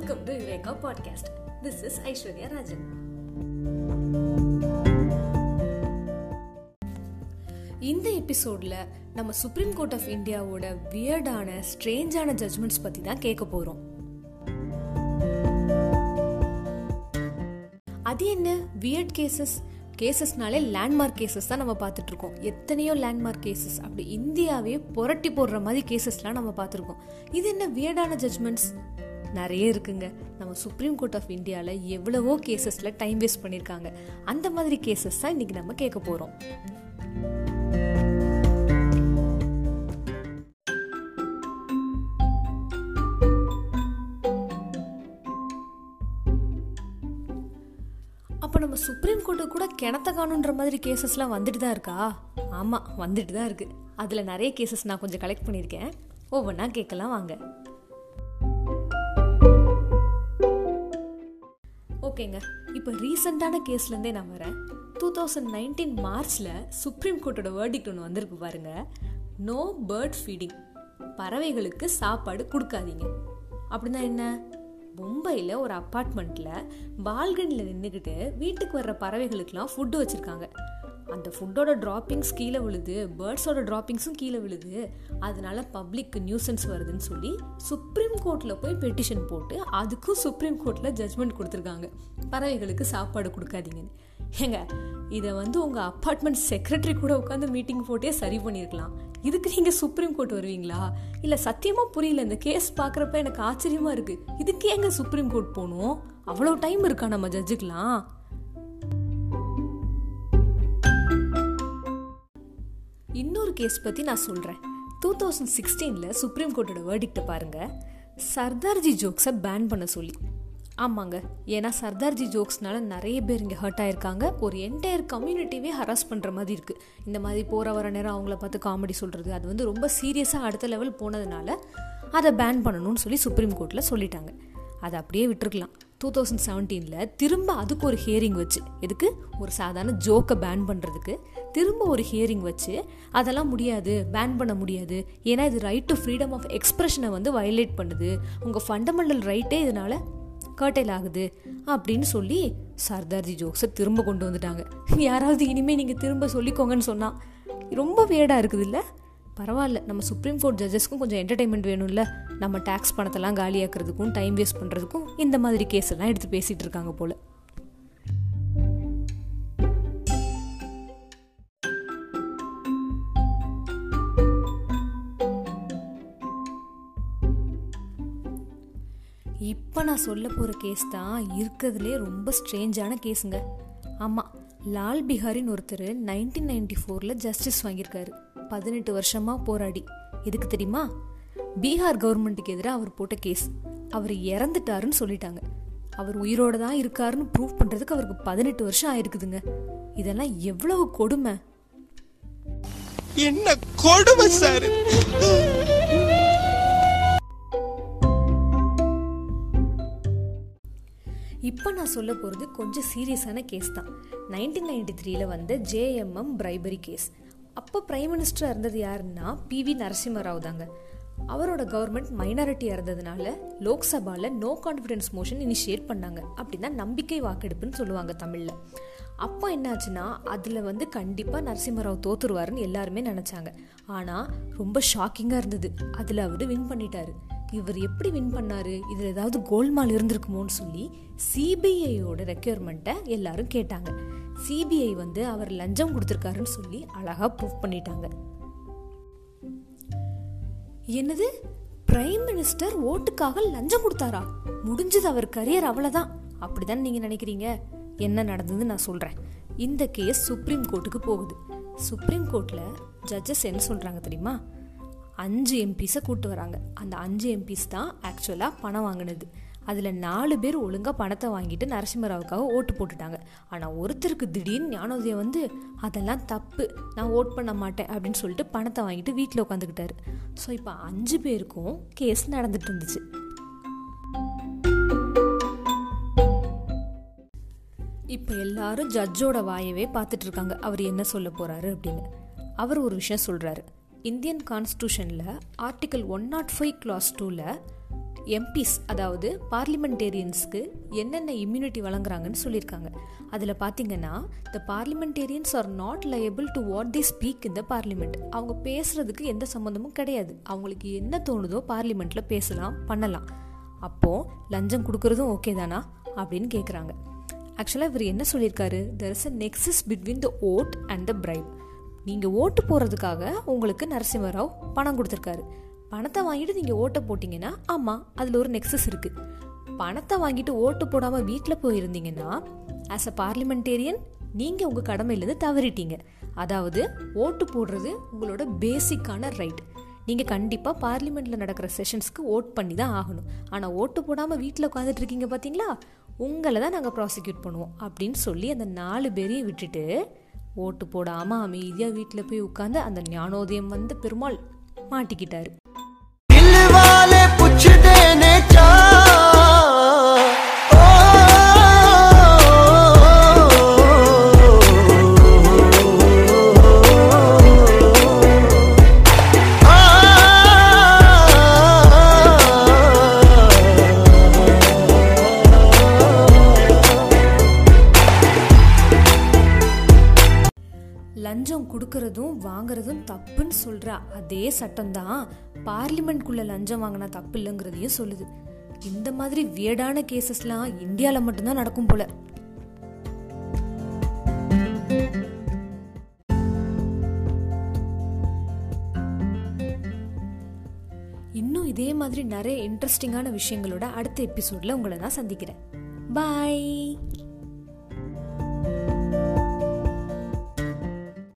Welcome to Viveka podcast this is Aishwarya Rajan இந்த எபிசோட்ல நம்ம சுப்ரீம் கோர்ட் ஆஃப் இந்தியாவோட வியர்டான ஸ்ட்ரேஞ்சான ஜட்மெண்ட்ஸ் பற்றி தான் கேட்க போகிறோம் அது என்ன? வியர்ட் கேசஸ் கேசஸ்னாலே லேண்ட்மார்க் கேசஸ் தான் நம்ம பார்த்துட்ருக்கோம். எத்தனையோ லேண்ட்மார்க் கேசஸ் அப்படி இந்தியாவே புரட்டி போடுற மாதிரி கேசஸ்லாம் நம்ம பார்த்துருக்கோம். இது என்ன வியர்டான ஜட்மெண்ட்ஸ் நிறைய இருக்குங்க. நம்ம சுப்ரீம் கோர்ட் ஆஃப் இந்தியாவில் எவ்வளவோ கேசஸில் டைம் வேஸ்ட் பண்ணியிருக்காங்க அந்த மாதிரி கேசஸ் தான் இன்றைக்கி நம்ம கேட்க போகிறோம் அப்போ நம்ம சுப்ரீம் கோர்ட்டு கூட கிணத்த காணுன்ற மாதிரி கேசஸ்லாம் வந்துட்டு தான் இருக்கா? ஆமாம் வந்துட்டு தான் இருக்குது அதில் நிறைய கேசஸ் நான் கொஞ்சம் கலெக்ட் பண்ணியிருக்கேன். ஒவ்வொன்றா கேட்கலாம் வாங்க. ஓகேங்க. இப்போ ரீசெண்டான கேஸ்லேருந்தே நான் வரேன். டூ தௌசண்ட் நைன்டீன் மார்ச்சில் சுப்ரீம் கோர்ட்டோட வேர்டிக் ஒன்று வந்திருக்கு பாருங்க. நோ பேர்ட் ஃபீடிங் பறவைகளுக்கு சாப்பாடு கொடுக்காதீங்க. அப்படின்னா என்ன? மும்பையில் ஒரு அப்பார்ட்மெண்ட்டில் பால்கனியில் நின்றுக்கிட்டு வீட்டுக்கு வர்ற பறவைகளுக்கெல்லாம் ஃபுட்டு வச்சுருக்காங்க. அந்த ஃபுட்டோட ட்ராப்பிங்ஸ் கீழே விழுது பேர்ட்ஸோட ட்ராப்பிங்ஸும் கீழே விழுது. அதனால பப்ளிக் நியூசன்ஸ் வருதுன்னு சொல்லி சுப்ரீம் கோர்ட்டில் போய் பெட்டிஷன் போட்டு அதுக்கும் சுப்ரீம் கோர்ட்டில் ஜட்மெண்ட் கொடுத்துருக்காங்க. பறவைகளுக்கு சாப்பாடு கொடுக்காதீங்கன்னு. ஏங்க இதை வந்து உங்கள் அப்பார்ட்மெண்ட் செக்ரட்டரி கூட உட்காந்து மீட்டிங் போட்டே சரி பண்ணியிருக்கலாம் இதுக்கு நீங்கள் சுப்ரீம் கோர்ட் வருவீங்களா? இல்லை சத்தியமாக புரியல இந்த கேஸ் பார்க்குறப்ப எனக்கு ஆச்சரியமாக இருக்குது இதுக்கு ஏங்க சுப்ரீம் கோர்ட் போகணும்? அவ்வளோ டைம் இருக்கா நம்ம ஜட்ஜுக்கெலாம் இன்னொரு கேஸ் பற்றி நான் சொல்கிறேன் டூ தௌசண்ட் சிக்ஸ்டீனில் சுப்ரீம் கோர்ட்டோட வேர்டிக்டை பாருங்கள் சர்தார்ஜி ஜோக்ஸை பேன் பண்ண சொல்லி. ஆமாங்க. ஏன்னா சர்தார்ஜி ஜோக்ஸ்னால நிறைய பேர் இங்கே ஹர்ட் ஆயிருக்காங்க. ஒரு என்டையர் கம்யூனிட்டியே ஹராஸ் பண்ணுற மாதிரி இருக்குது இந்த மாதிரி போகிற வர நேரம் அவங்கள பார்த்து காமெடி சொல்கிறது அது வந்து ரொம்ப சீரியஸாக அடுத்த லெவல் போனதுனால அதை பேன் பண்ணணும்னு சொல்லி சுப்ரீம் கோர்ட்டில் சொல்லிட்டாங்க. அதை அப்படியே விட்டுருக்கலாம். டூ தௌசண்ட் செவன்டீனில் திரும்ப அதுக்கு ஒரு ஹியரிங் வச்சு எதுக்கு? ஒரு சாதாரண ஜோக்கை பேன் பண்ணுறதுக்கு திரும்ப ஒரு ஹியரிங் வச்சு அதெல்லாம் முடியாது பேன் பண்ண முடியாது. ஏன்னா இது ரைட் டு ஃப்ரீடம் ஆஃப் எக்ஸ்பிரஷனை வந்து வயலேட் பண்ணுது. உங்கள் ஃபண்டமெண்டல் ரைட்டே இதனால் கர்டைல் ஆகுது அப்படின்னு சொல்லி சர்தார்ஜி ஜோக்ஸை திரும்ப கொண்டு வந்துட்டாங்க. யாராவது இனிமேல் நீங்கள் திரும்ப சொல்லிக்கோங்கன்னு சொன்னால் ரொம்ப வேடாக இருக்குது இல்லை பரவாயில்ல நம்ம சுப்ரீம் கோர்ட் ஜட்ஜஸ்க்கும் கொஞ்சம் என்டர்டைன்மெண்ட் வேணும்ல. நம்ம டேக்ஸ் பணத்தெல்லாம் காலியாக்குறதுக்கும் டைம் வேஸ்ட் பண்ணுறதுக்கும் இந்த மாதிரி கேஸ் எல்லாம் எடுத்து பேசிகிட்டு இருக்காங்க போல். இப்போ நான் சொல்ல போகிற கேஸ் தான் இருக்கிறதுலே ரொம்ப ஸ்ட்ரேஞ்சான கேஸுங்க ஆமாம் லால் பிஹாரின்னு ஒருத்தர் நைன்டீன் நைன்டி ஃபோரில் ஜஸ்டிஸ் வாங்கியிருக்காரு. பதினெட்டு வருஷமாக போராடி. எதுக்கு தெரியுமா? பீகார் கவர்மெண்ட்டுக்கு எதிராக அவர் போட்ட கேஸ் அவர் இறந்துட்டாருன்னு சொல்லிட்டாங்க. அவர் உயிரோடு தான் இருக்காருன்னு ப்ரூவ் பண்ணுறதுக்கு அவருக்கு பதினெட்டு வருஷம் ஆயிருக்குதுங்க. இதெல்லாம் எவ்வளவு கொடுமை? என்ன கொடுமை சார்? இப்போ நான் சொல்ல போகிறது கொஞ்சம் சீரியஸான கேஸ் தான். நைன்டீன் நைன்டி த்ரீல வந்த ஜேஎம்எம் பிரைபரி கேஸ் அப்போ பிரைம் மினிஸ்டராக இருந்தது யாருன்னா பி வி நரசிம்மராவ் தாங்க. அவரோட கவர்மெண்ட் மைனாரிட்டி இருந்ததுனால லோக்சபாவில் நோ கான்ஃபிடன்ஸ் மோஷன் இனிஷியேட் பண்ணாங்க. அப்படின்னா நம்பிக்கை வாக்கெடுப்புன்னு சொல்லுவாங்க தமிழில். அப்போ என்னாச்சுன்னா அதில் வந்து கண்டிப்பாக நரசிம்மராவ் தோத்துருவாருன்னு எல்லாருமே நினச்சாங்க. ஆனால் ரொம்ப ஷாக்கிங்காக இருந்தது. அதில் அவர் வின் பண்ணிட்டாரு. இவர் எப்படி வின் பண்ணார்? இதில் ஏதாவது கோல்மால் இருந்திருக்குமோன்னு சொல்லி சிபிஐயோட ரெக்யர்மெண்ட்டை எல்லாரும் கேட்டாங்க. சிபிஐ வந்து அவர் லஞ்சம் கொடுத்துருக்காருன்னு சொல்லி அழகாக ப்ரூவ் பண்ணிட்டாங்க. என்னது? பிரைம் மினிஸ்டர் ஓட்டுக்காக லஞ்சம் கொடுத்தாரா? முடிஞ்சது அவர் கரியர் அவ்வளோதான் அப்படிதான் நீங்கள் நினைக்கிறீங்க? என்ன நடந்தது நான் சொல்கிறேன் இந்த கேஸ் சுப்ரீம் கோர்ட்டுக்கு போகுது. சுப்ரீம் கோர்ட்டில் ஜட்ஜஸ் என்ன சொல்கிறாங்க தெரியுமா? அஞ்சு எம்பிஸை கூப்பிட்டு வராங்க. அந்த அஞ்சு எம்பிஸ் தான் ஆக்சுவலாக பணம் வாங்கினது. அதில் நாலு பேர் ஒழுங்காக பணத்தை வாங்கிட்டு நரசிம்மராவுக்காக ஓட்டு போட்டுட்டாங்க. ஆனால் ஒருத்தருக்கு திடீர்னு ஞானோதயம் வந்து அதெல்லாம் தப்பு. நான் ஓட் பண்ண மாட்டேன். அப்படின்னு சொல்லிட்டு பணத்தை வாங்கிட்டு வீட்டில் உட்காந்துக்கிட்டாரு ஸோ இப்போ அஞ்சு பேருக்கும் கேஸ் நடந்துட்டு இருந்துச்சு. இப்போ எல்லாரும் ஜட்ஜோட வாயவே பார்த்துட்டு இருக்காங்க. அவர் என்ன சொல்ல போகிறாரு அப்படின்னு. அவர் ஒரு விஷயம் சொல்கிறாரு Indian கான்ஸ்டியூஷனில் article one nought five clause டூவில் எம்பிஸ் அதாவது பார்லிமெண்டேரியன்ஸ்க்கு என்னென்ன இம்யூனிட்டி வழங்குறாங்கன்னு சொல்லியிருக்காங்க. அதில் பார்த்தீங்கன்னா the parliamentarians are not liable to what they speak in the parliament அவங்க பேசுறதுக்கு எந்த சம்மந்தமும் கிடையாது. அவங்களுக்கு என்ன தோணுதோ பார்லிமெண்ட்டில் பேசலாம் பண்ணலாம். அப்போது லஞ்சம் கொடுக்குறதும் ஓகே தானா? அப்படின்னு கேட்குறாங்க ஆக்சுவலாக இவர் என்ன சொல்லியிருக்காரு? There is a nexus between the vote and the bribe நீங்கள் ஓட்டு போடுறதுக்காக உங்களுக்கு நரசிம்மராவ் பணம் கொடுத்துருக்காரு. பணத்தை வாங்கிட்டு நீங்கள் ஓட்டை போட்டிங்கன்னா ஆமாம் அதில் ஒரு நெக்ஸஸ் இருக்குது பணத்தை வாங்கிட்டு ஓட்டு போடாமல் வீட்டில் போயிருந்தீங்கன்னா ஆஸ் அ பார்லிமெண்டேரியன் நீங்கள் உங்கள் கடமையிலேருந்து தவறிட்டீங்க. அதாவது ஓட்டு போடுறது உங்களோட பேசிக்கான ரைட் நீங்கள் கண்டிப்பாக பார்லிமெண்ட்டில் நடக்கிற செஷன்ஸ்க்கு ஓட் பண்ணி தான் ஆகணும். ஆனால் ஓட்டு போடாமல் வீட்டில் உட்காந்துட்டு இருக்கீங்க பார்த்தீங்களா உங்களை தான் நாங்கள் ப்ராசிக்யூட் பண்ணுவோம் அப்படின்னு சொல்லி அந்த நாலு பேரையும் விட்டுட்டு ஓட்டு போடாமல் அமைதியாக வீட்டில் போய் உட்காந்து அந்த ஞானோதயம் வந்து பெருமாள் மாட்டிக்கிட்டாரு. கொடுக்கறதும் வாங்குறதும் தப்புன்னு சொல்கிற அதே சட்டம் தான் லஞ்சம் வாங்கினா தப்பு இல்லைங்கிறதையும் சொல்லுது. இந்த மாதிரி வியடான கேசஸ்லாம் இந்தியாவில் மட்டும்தான் நடக்கும் போல. இன்னும் இதே மாதிரி நிறைய இன்ட்ரெஸ்டிங்கான விஷயங்களோட அடுத்த எபிசோட்ல உங்களை நான் சந்திக்கிறேன். பாய்